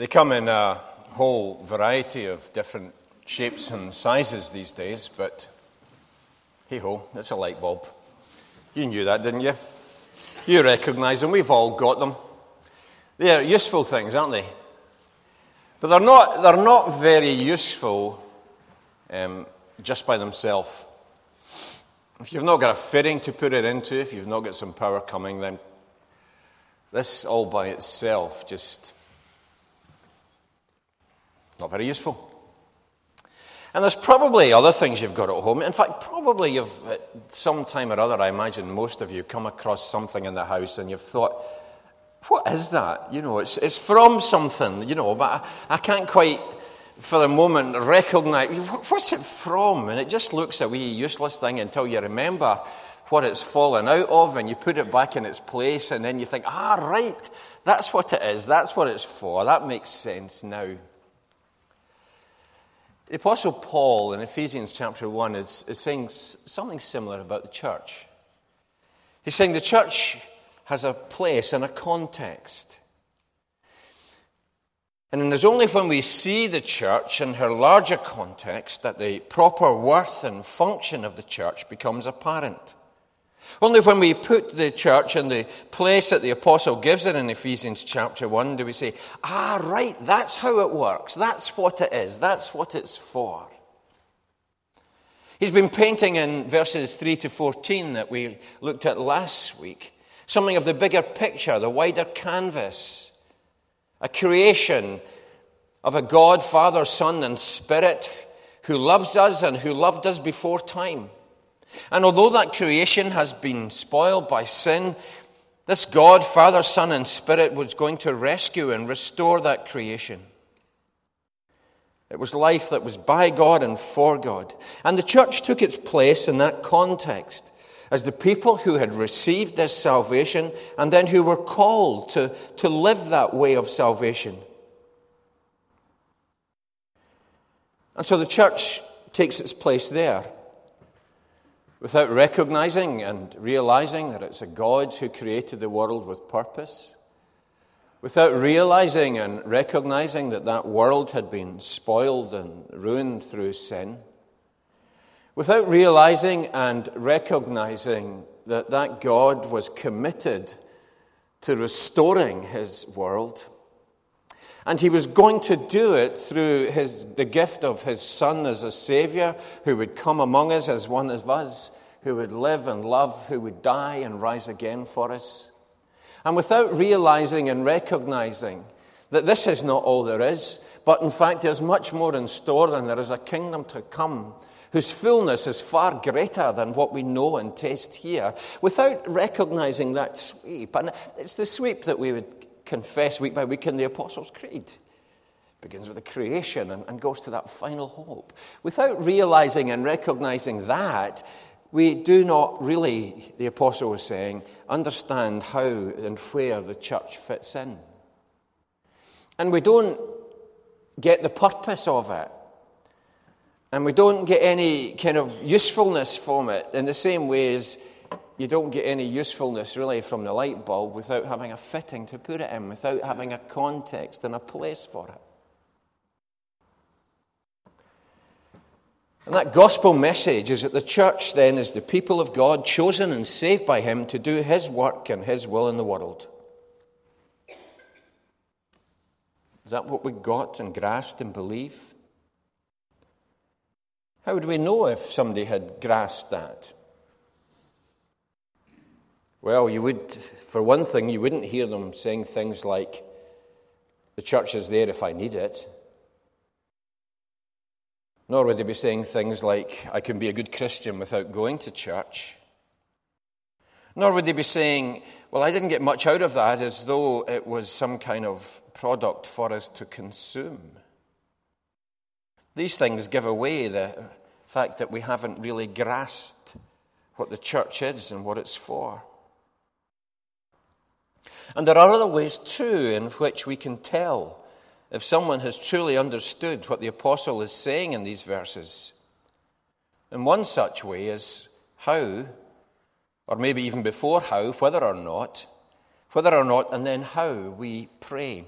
They come in a whole variety of different shapes and sizes these days, but hey ho, it's a light bulb. You knew that, didn't you? You recognize them, we've all got them. They're useful things, aren't they? But they're not, they're not very useful um, just by themselves. If you've not got a fitting to put it into, if you've not got some power coming, then this all by itself just not very useful. And there's probably other things you've got at home. In fact, probably you've, at some time or other, I imagine most of you, come across something in the house and you've thought, what is that? You know, it's, it's from something, you know, but I, I can't quite, for the moment, recognize what's it from? And it just looks a wee useless thing until you remember what it's fallen out of and you put it back in its place and then you think, ah, right, that's what it is, that's what it's for, that makes sense now. The Apostle Paul in Ephesians chapter 1 is, is saying something similar about the church. He's saying the church has a place and a context. And it is only when we see the church in her larger context that the proper worth and function of the church becomes apparent. Only when we put the church in the place that the apostle gives it in Ephesians chapter 1 do we say, ah, right, that's how it works. That's what it is. That's what it's for. He's been painting in verses 3 to 14 that we looked at last week something of the bigger picture, the wider canvas, a creation of a God, Father, Son, and Spirit who loves us and who loved us before time. And although that creation has been spoiled by sin, this God, Father, Son, and Spirit was going to rescue and restore that creation. It was life that was by God and for God. And the church took its place in that context as the people who had received this salvation and then who were called to, to live that way of salvation. And so the church takes its place there without recognizing and realizing that it's a God who created the world with purpose, without realizing and recognizing that that world had been spoiled and ruined through sin, without realizing and recognizing that that God was committed to restoring his world. And he was going to do it through his, the gift of his Son as a Savior who would come among us as one of us, who would live and love, who would die and rise again for us. And without realizing and recognizing that this is not all there is, but in fact there's much more in store than there is a kingdom to come whose fullness is far greater than what we know and taste here, without recognizing that sweep. And it's the sweep that we would confess week by week in the Apostles' Creed. Begins with the creation and, and goes to that final hope. Without realizing and recognizing that, we do not really, the apostle was saying, understand how and where the church fits in. And we don't get the purpose of it. And we don't get any kind of usefulness from it in the same way as you don't get any usefulness really from the light bulb without having a fitting to put it in, without having a context and a place for it. And that gospel message is that the church then is the people of God chosen and saved by Him to do His work and His will in the world. Is that what we got and grasped and believe? How would we know if somebody had grasped that? Well, you would, for one thing, you wouldn't hear them saying things like, the church is there if I need it. Nor would they be saying things like, I can be a good Christian without going to church. Nor would they be saying, Well, I didn't get much out of that, as though it was some kind of product for us to consume. These things give away the fact that we haven't really grasped what the church is and what it's for. And there are other ways, too, in which we can tell if someone has truly understood what the apostle is saying in these verses. And one such way is how, or maybe even before how, whether or not, whether or not, and then how we pray.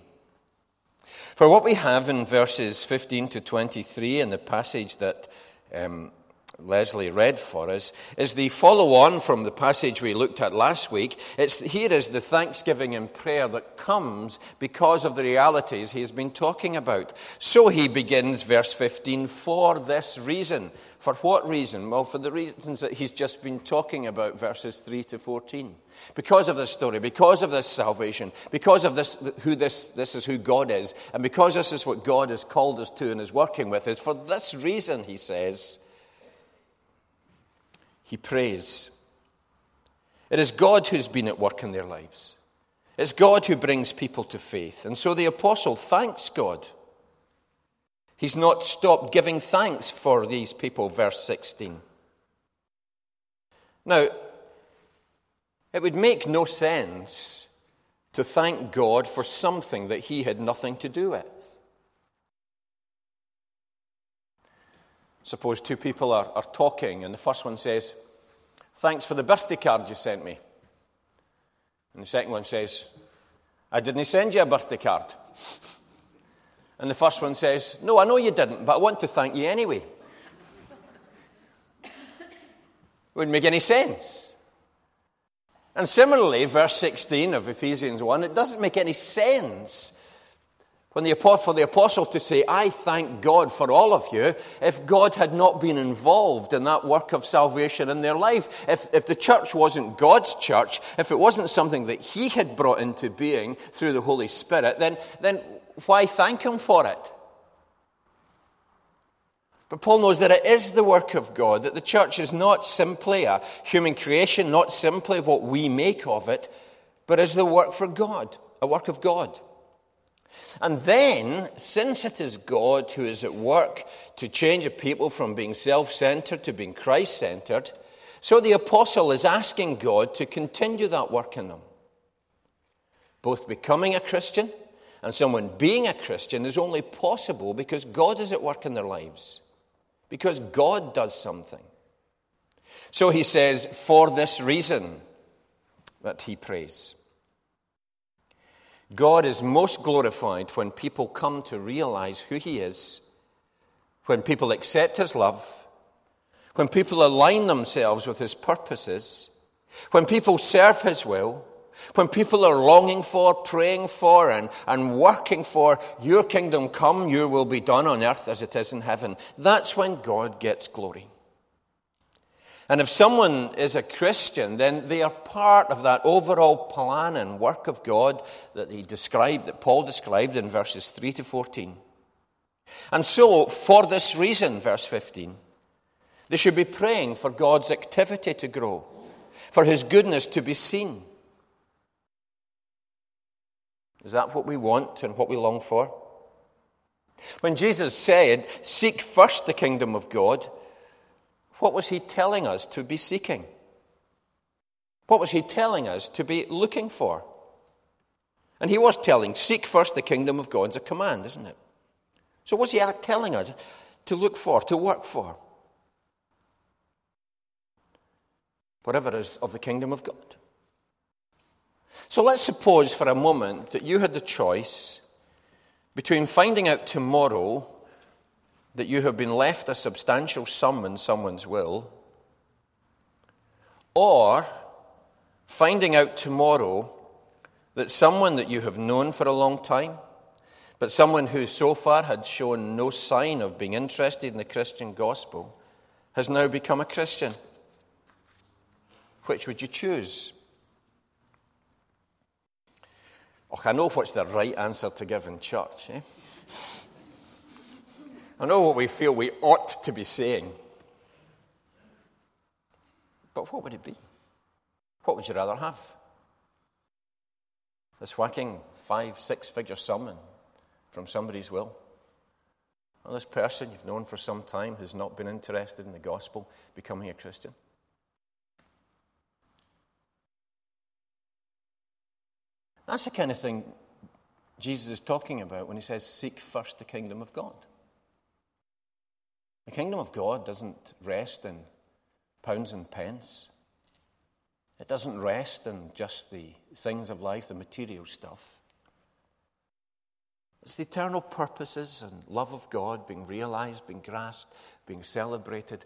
For what we have in verses 15 to 23 in the passage that um, Leslie read for us is the follow on from the passage we looked at last week. It's, here is the thanksgiving and prayer that comes because of the realities he has been talking about. So he begins verse 15 for this reason. For what reason? Well, for the reasons that he's just been talking about, verses 3 to 14. Because of this story, because of this salvation, because of this, who this, this is who God is, and because this is what God has called us to and is working with us, for this reason, he says, he prays. It is God who's been at work in their lives. It's God who brings people to faith. And so the apostle thanks God. He's not stopped giving thanks for these people, verse 16. Now, it would make no sense to thank God for something that he had nothing to do with. Suppose two people are, are talking, and the first one says, Thanks for the birthday card you sent me. And the second one says, I didn't send you a birthday card. And the first one says, No, I know you didn't, but I want to thank you anyway. Wouldn't make any sense. And similarly, verse 16 of Ephesians 1, it doesn't make any sense when the, for the apostle to say, I thank God for all of you, if God had not been involved in that work of salvation in their life, if, if the church wasn't God's church, if it wasn't something that He had brought into being through the Holy Spirit, then, then why thank Him for it? But Paul knows that it is the work of God, that the church is not simply a human creation, not simply what we make of it, but is the work for God, a work of God. And then, since it is God who is at work to change a people from being self centered to being Christ centered, so the apostle is asking God to continue that work in them. Both becoming a Christian and someone being a Christian is only possible because God is at work in their lives, because God does something. So he says, for this reason that he prays. God is most glorified when people come to realize who He is, when people accept His love, when people align themselves with His purposes, when people serve His will, when people are longing for, praying for, and, and working for your kingdom come, your will be done on earth as it is in heaven. That's when God gets glory. And if someone is a Christian, then they are part of that overall plan and work of God that he described, that Paul described in verses 3 to 14. And so, for this reason, verse 15, they should be praying for God's activity to grow, for his goodness to be seen. Is that what we want and what we long for? When Jesus said, Seek first the kingdom of God, what was he telling us to be seeking? What was he telling us to be looking for? And he was telling, seek first the kingdom of God. It's a command, isn't it? So what's he telling us to look for, to work for? Whatever is of the kingdom of God. So let's suppose for a moment that you had the choice between finding out tomorrow that you have been left a substantial sum in someone's will, or finding out tomorrow that someone that you have known for a long time, but someone who so far had shown no sign of being interested in the Christian gospel, has now become a Christian. Which would you choose? Oh, I know what's the right answer to give in church. Eh? I know what we feel we ought to be saying. But what would it be? What would you rather have? This whacking five, six figure sum from somebody's will? Or this person you've known for some time who's not been interested in the gospel becoming a Christian? That's the kind of thing Jesus is talking about when he says, Seek first the kingdom of God. The kingdom of God doesn't rest in pounds and pence. It doesn't rest in just the things of life, the material stuff. It's the eternal purposes and love of God being realized, being grasped, being celebrated,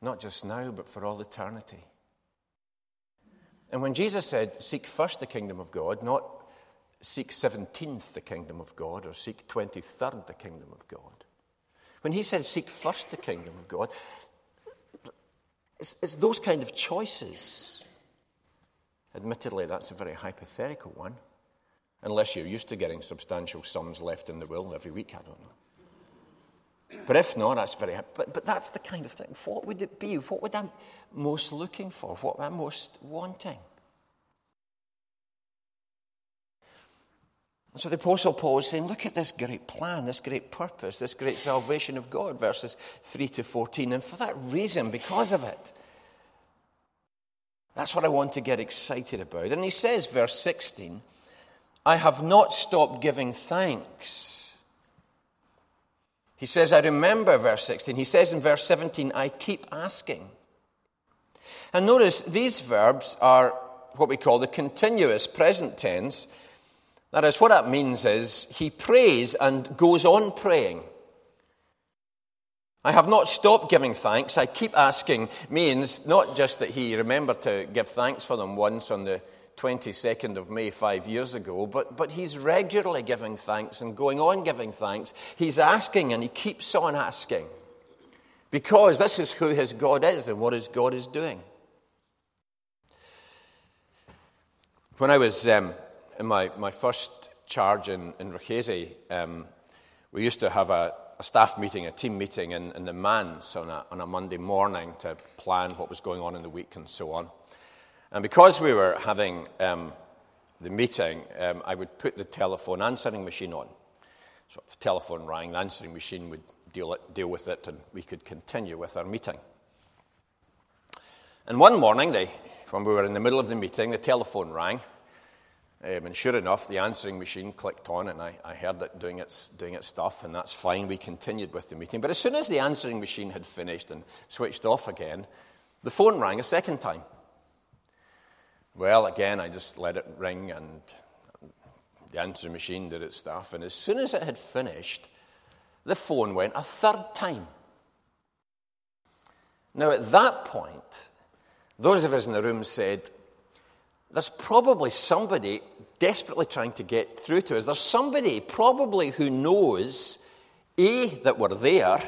not just now, but for all eternity. And when Jesus said, Seek first the kingdom of God, not seek 17th the kingdom of God or seek 23rd the kingdom of God. When he said, Seek first the kingdom of God, it's, it's those kind of choices. Admittedly, that's a very hypothetical one, unless you're used to getting substantial sums left in the will every week, I don't know. But if not, that's very. But, but that's the kind of thing. What would it be? What would I most looking for? What am I most wanting? So the Apostle Paul is saying, look at this great plan, this great purpose, this great salvation of God, verses 3 to 14. And for that reason, because of it, that's what I want to get excited about. And he says, verse 16, I have not stopped giving thanks. He says, I remember, verse 16. He says in verse 17, I keep asking. And notice these verbs are what we call the continuous present tense that is, what that means is he prays and goes on praying. I have not stopped giving thanks. I keep asking means not just that he remembered to give thanks for them once on the 22nd of May five years ago, but, but he's regularly giving thanks and going on giving thanks. He's asking and he keeps on asking because this is who his God is and what his God is doing. When I was um, in my, my first charge in, in Rochese, um, we used to have a, a, staff meeting, a team meeting in, in the manse on a, on a Monday morning to plan what was going on in the week and so on. And because we were having um, the meeting, um, I would put the telephone answering machine on. So if the telephone rang, the answering machine would deal, it, deal with it, and we could continue with our meeting. And one morning, they, when we were in the middle of the meeting, the telephone rang. Um, and sure enough, the answering machine clicked on, and I, I heard it doing its, doing its stuff, and that's fine. We continued with the meeting. But as soon as the answering machine had finished and switched off again, the phone rang a second time. Well, again, I just let it ring, and the answering machine did its stuff. And as soon as it had finished, the phone went a third time. Now, at that point, those of us in the room said, there's probably somebody desperately trying to get through to us. There's somebody probably who knows A, that we're there,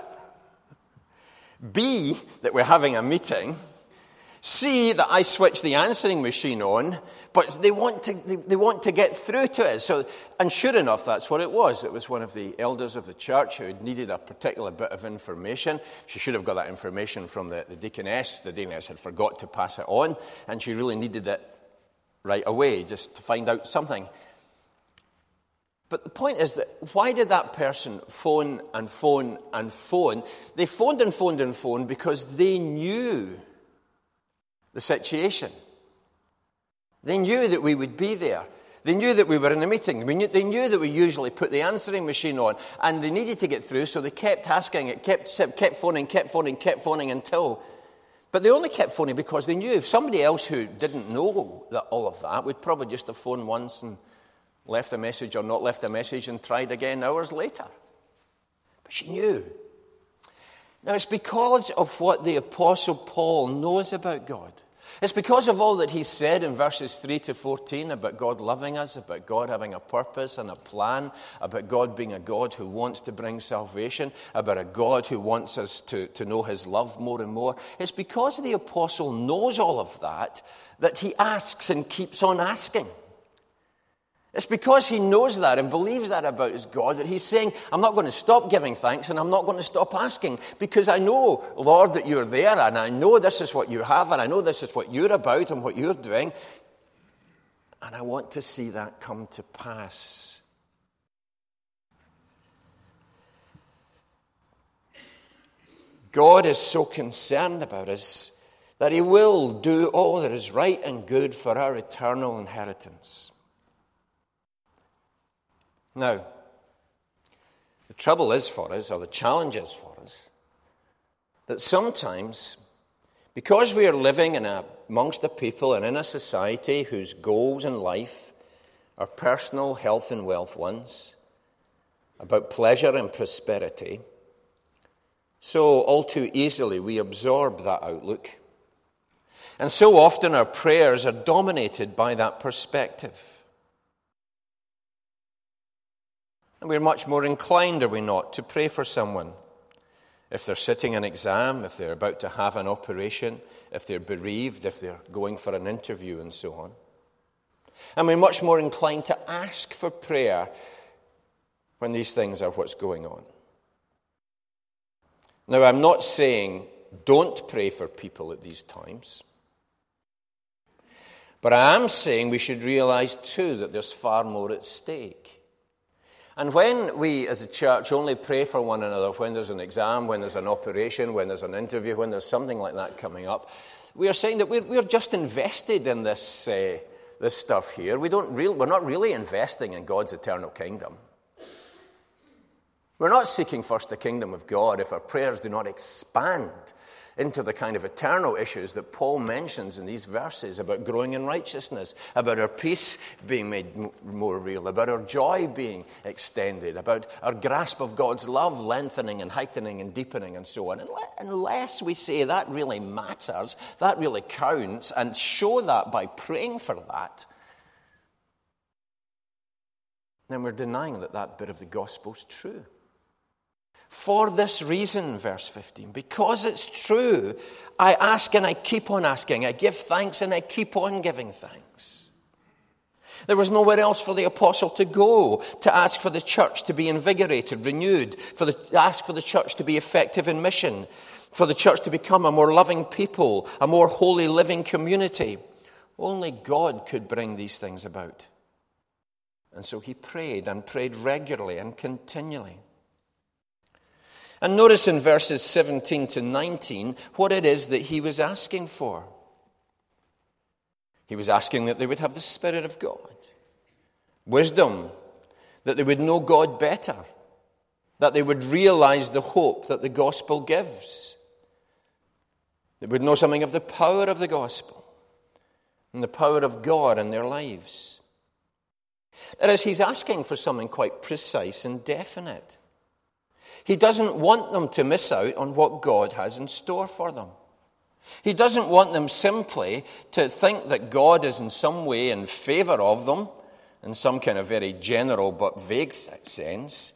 B, that we're having a meeting, C, that I switched the answering machine on, but they want to, they, they want to get through to us. So, and sure enough, that's what it was. It was one of the elders of the church who needed a particular bit of information. She should have got that information from the, the deaconess. The deaconess had forgot to pass it on, and she really needed it right away just to find out something. But the point is that why did that person phone and phone and phone? They phoned and phoned and phoned because they knew the situation. They knew that we would be there. They knew that we were in a meeting. Knew, they knew that we usually put the answering machine on, and they needed to get through, so they kept asking it, kept, kept phoning, kept phoning, kept phoning until but they only kept phoning because they knew if somebody else who didn't know that, all of that would probably just have phoned once and left a message or not left a message and tried again hours later. But she knew. Now, it's because of what the Apostle Paul knows about God it's because of all that he said in verses 3 to 14 about God loving us, about God having a purpose and a plan, about God being a God who wants to bring salvation, about a God who wants us to, to know his love more and more. It's because the apostle knows all of that that he asks and keeps on asking. It's because he knows that and believes that about his God that he's saying, I'm not going to stop giving thanks and I'm not going to stop asking because I know, Lord, that you're there and I know this is what you have and I know this is what you're about and what you're doing. And I want to see that come to pass. God is so concerned about us that he will do all that is right and good for our eternal inheritance. Now, the trouble is for us, or the challenge is for us, that sometimes, because we are living in a, amongst a people and in a society whose goals in life are personal health and wealth ones, about pleasure and prosperity, so all too easily we absorb that outlook. And so often our prayers are dominated by that perspective. And we're much more inclined, are we not, to pray for someone. If they're sitting an exam, if they're about to have an operation, if they're bereaved, if they're going for an interview, and so on. And we're much more inclined to ask for prayer when these things are what's going on. Now, I'm not saying don't pray for people at these times. But I am saying we should realize too that there's far more at stake. And when we as a church only pray for one another when there's an exam, when there's an operation, when there's an interview, when there's something like that coming up, we are saying that we're, we're just invested in this, uh, this stuff here. We don't real, we're not really investing in God's eternal kingdom. We're not seeking first the kingdom of God if our prayers do not expand into the kind of eternal issues that Paul mentions in these verses about growing in righteousness, about our peace being made more real, about our joy being extended, about our grasp of God's love lengthening and heightening and deepening and so on. Unless we say that really matters, that really counts, and show that by praying for that, then we're denying that that bit of the gospel is true. For this reason, verse 15, because it's true, I ask and I keep on asking. I give thanks and I keep on giving thanks. There was nowhere else for the apostle to go to ask for the church to be invigorated, renewed, for the, ask for the church to be effective in mission, for the church to become a more loving people, a more holy living community. Only God could bring these things about. And so he prayed and prayed regularly and continually. And notice in verses 17 to 19 what it is that he was asking for. He was asking that they would have the Spirit of God, wisdom, that they would know God better, that they would realize the hope that the gospel gives, they would know something of the power of the gospel and the power of God in their lives. That is, he's asking for something quite precise and definite. He doesn't want them to miss out on what God has in store for them. He doesn't want them simply to think that God is in some way in favor of them, in some kind of very general but vague sense.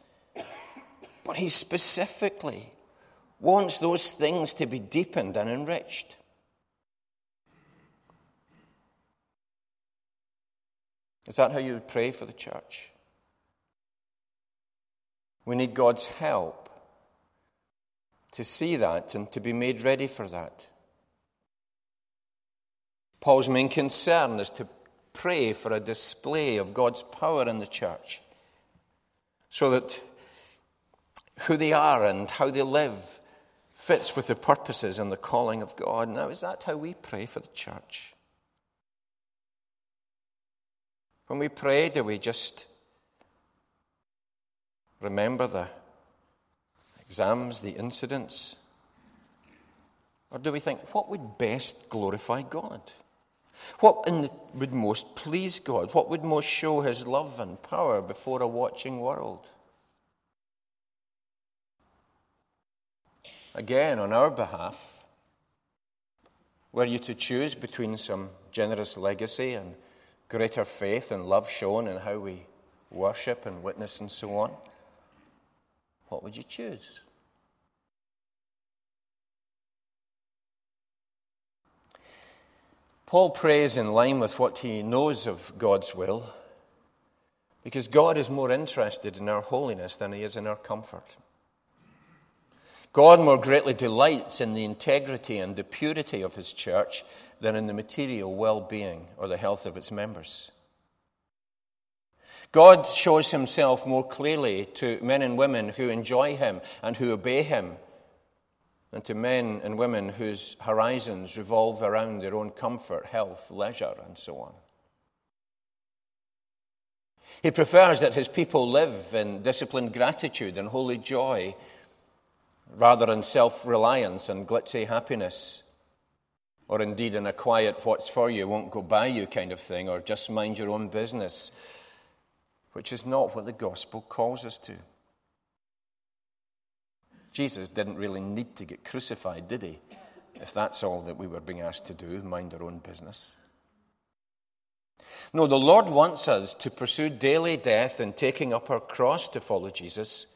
But he specifically wants those things to be deepened and enriched. Is that how you would pray for the church? We need God's help to see that and to be made ready for that. Paul's main concern is to pray for a display of God's power in the church so that who they are and how they live fits with the purposes and the calling of God. Now, is that how we pray for the church? When we pray, do we just remember the exams, the incidents? Or do we think, what would best glorify God? What the, would most please God? What would most show his love and power before a watching world? Again, on our behalf, were you to choose between some generous legacy and greater faith and love shown in how we worship and witness and so on, what would you choose? Paul prays in line with what he knows of God's will because God is more interested in our holiness than he is in our comfort. God more greatly delights in the integrity and the purity of his church than in the material well being or the health of its members. God shows himself more clearly to men and women who enjoy him and who obey him than to men and women whose horizons revolve around their own comfort, health, leisure, and so on. He prefers that his people live in disciplined gratitude and holy joy rather than self reliance and glitzy happiness, or indeed in a quiet, what's for you won't go by you kind of thing, or just mind your own business which is not what the gospel calls us to. Jesus didn't really need to get crucified, did he? If that's all that we were being asked to do, mind our own business. No, the Lord wants us to pursue daily death and taking up our cross to follow Jesus,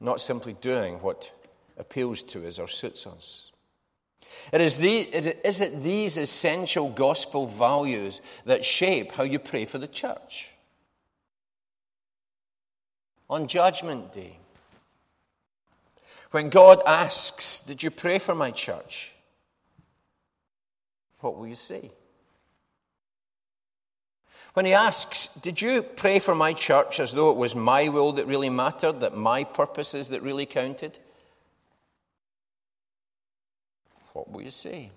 not simply doing what appeals to us or suits us. It is, the, it, is it these essential gospel values that shape how you pray for the church? On Judgment Day, when God asks, Did you pray for my church? What will you say? When he asks, Did you pray for my church as though it was my will that really mattered, that my purposes that really counted? What will you say?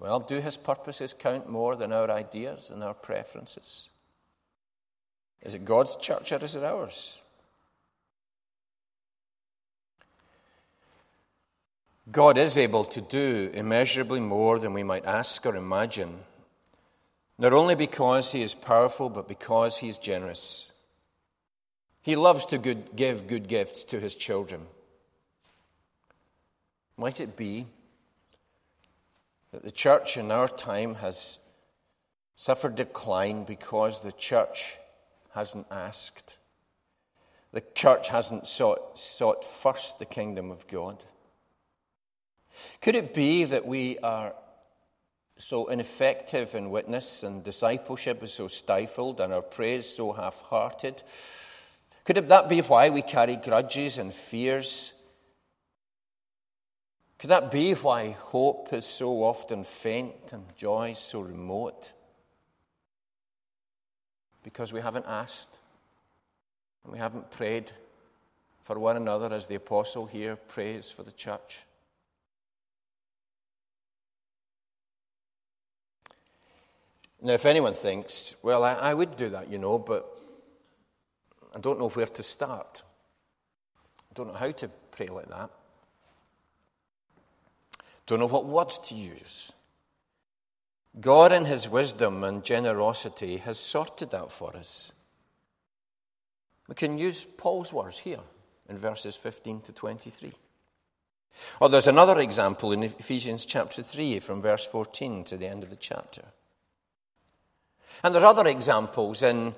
Well, do his purposes count more than our ideas and our preferences? Is it God's church or is it ours? God is able to do immeasurably more than we might ask or imagine, not only because He is powerful, but because He is generous. He loves to good, give good gifts to His children. Might it be that the church in our time has suffered decline because the church hasn't asked? The church hasn't sought, sought first the kingdom of God. Could it be that we are so ineffective in witness and discipleship is so stifled and our praise so half hearted? Could that be why we carry grudges and fears? Could that be why hope is so often faint and joy so remote? Because we haven't asked and we haven't prayed for one another as the apostle here prays for the church. Now, if anyone thinks, well, I, I would do that, you know, but I don't know where to start, I don't know how to pray like that, don't know what words to use. God, in His wisdom and generosity, has sorted that for us. We can use Paul's words here in verses 15 to 23. Or there's another example in Ephesians chapter 3, from verse 14 to the end of the chapter. And there are other examples in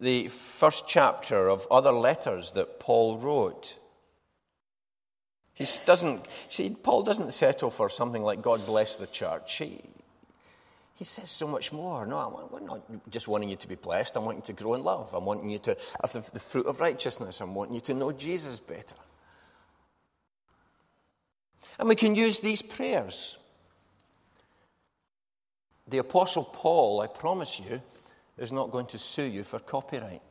the first chapter of other letters that Paul wrote. He doesn't, see, Paul doesn't settle for something like God bless the church. He, he says so much more. No, I'm not just wanting you to be blessed. I want you to grow in love. I'm wanting you to have the, the fruit of righteousness. I'm wanting you to know Jesus better. And we can use these prayers the Apostle Paul, I promise you, is not going to sue you for copyright.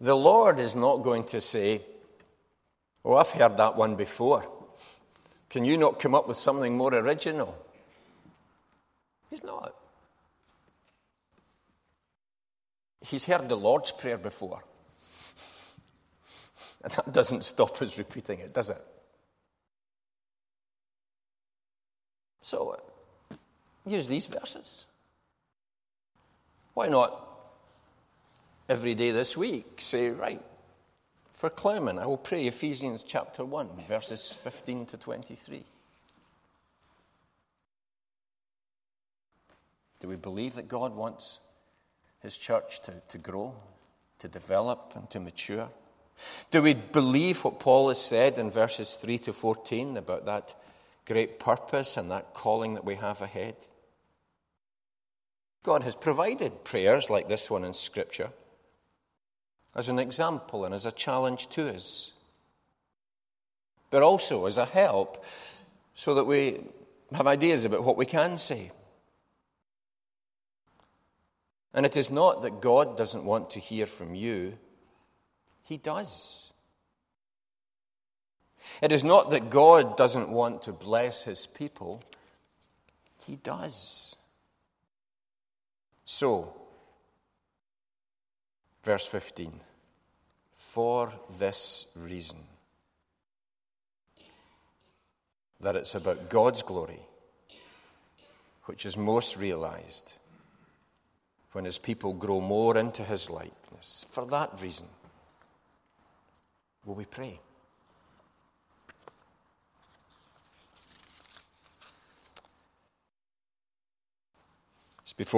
The Lord is not going to say, Oh, I've heard that one before. Can you not come up with something more original? He's not. He's heard the Lord's Prayer before. And that doesn't stop us repeating it, does it? So, use these verses. Why not every day this week say, right, for Clement, I will pray Ephesians chapter 1, verses 15 to 23. Do we believe that God wants his church to, to grow, to develop, and to mature? Do we believe what Paul has said in verses 3 to 14 about that great purpose and that calling that we have ahead. God has provided prayers like this one in Scripture as an example and as a challenge to us, but also as a help so that we have ideas about what we can say. And it is not that God doesn't want to hear from you, He does. It is not that God doesn't want to bless his people, he does. So, verse 15 for this reason that it's about God's glory, which is most realized when his people grow more into his likeness. For that reason, will we pray? Before